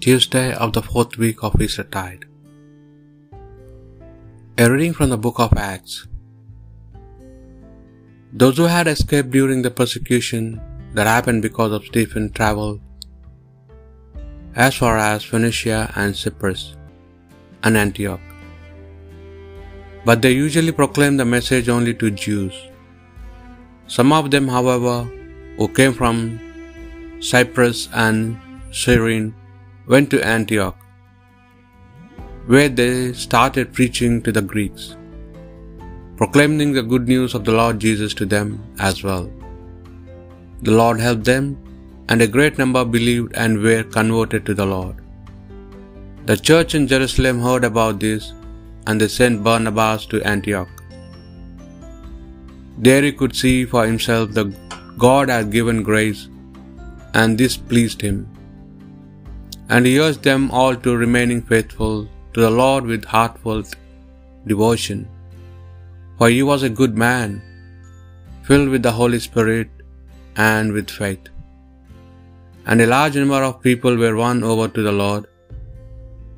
Tuesday of the fourth week of Eastertide. A reading from the book of Acts. Those who had escaped during the persecution that happened because of Stephen traveled as far as Phoenicia and Cyprus and Antioch. But they usually proclaimed the message only to Jews. Some of them, however, who came from Cyprus and Cyrene went to Antioch, where they started preaching to the Greeks, proclaiming the good news of the Lord Jesus to them as well. The Lord helped them, and a great number believed and were converted to the Lord. The church in Jerusalem heard about this, and they sent Barnabas to Antioch. There he could see for himself that God had given grace, and this pleased him. And he urged them all to remaining faithful to the Lord with heartfelt devotion. For he was a good man, filled with the Holy Spirit and with faith. And a large number of people were won over to the Lord.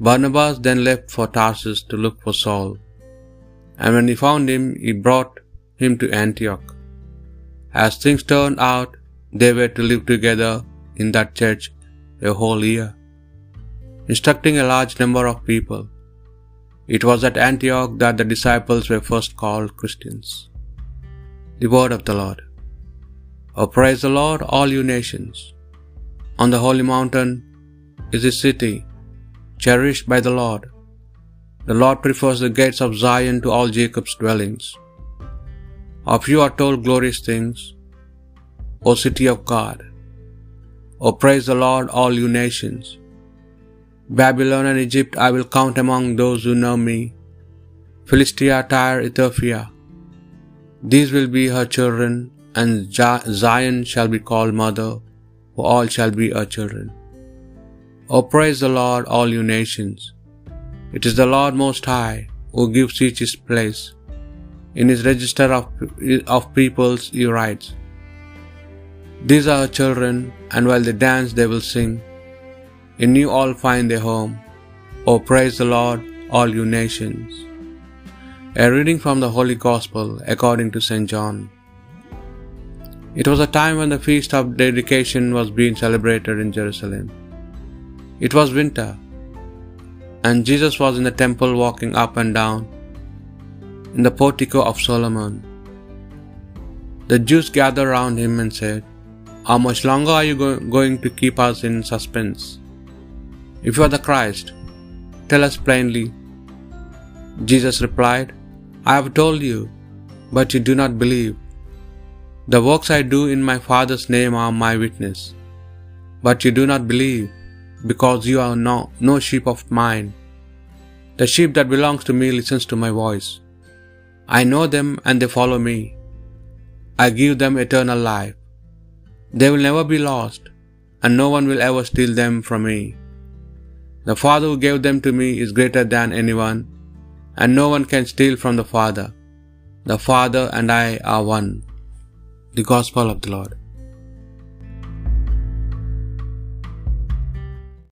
Barnabas then left for Tarsus to look for Saul. And when he found him, he brought him to Antioch. As things turned out, they were to live together in that church a whole year, instructing a large number of people. It was at Antioch that the disciples were first called Christians. The word of the Lord. Oh, praise the Lord, all you nations. On the holy mountain is a city cherished by the Lord. The Lord prefers the gates of Zion to all Jacob's dwellings. Of you are told glorious things, O city of God. O praise the Lord, all you nations. Babylon and Egypt I will count among those who know me. Philistia, Tyre, Ethiopia. These will be her children, and Zion shall be called mother, for all shall be her children. O praise the Lord, all you nations. It is the Lord Most High who gives each his place. In his register of, of peoples he writes, These are her children, and while they dance they will sing. In you all find their home. O praise the Lord, all you nations. A reading from the Holy Gospel according to St. John. It was a time when the feast of dedication was being celebrated in Jerusalem. It was winter, and Jesus was in the temple walking up and down in the portico of Solomon. The Jews gathered round him and said, How much longer are you go- going to keep us in suspense? If you are the Christ, tell us plainly. Jesus replied, I have told you, but you do not believe. The works I do in my Father's name are my witness. But you do not believe, because you are no, no sheep of mine. The sheep that belongs to me listens to my voice. I know them and they follow me. I give them eternal life. They will never be lost, and no one will ever steal them from me. The Father who gave them to me is greater than anyone, and no one can steal from the Father. The Father and I are one. The Gospel of the Lord.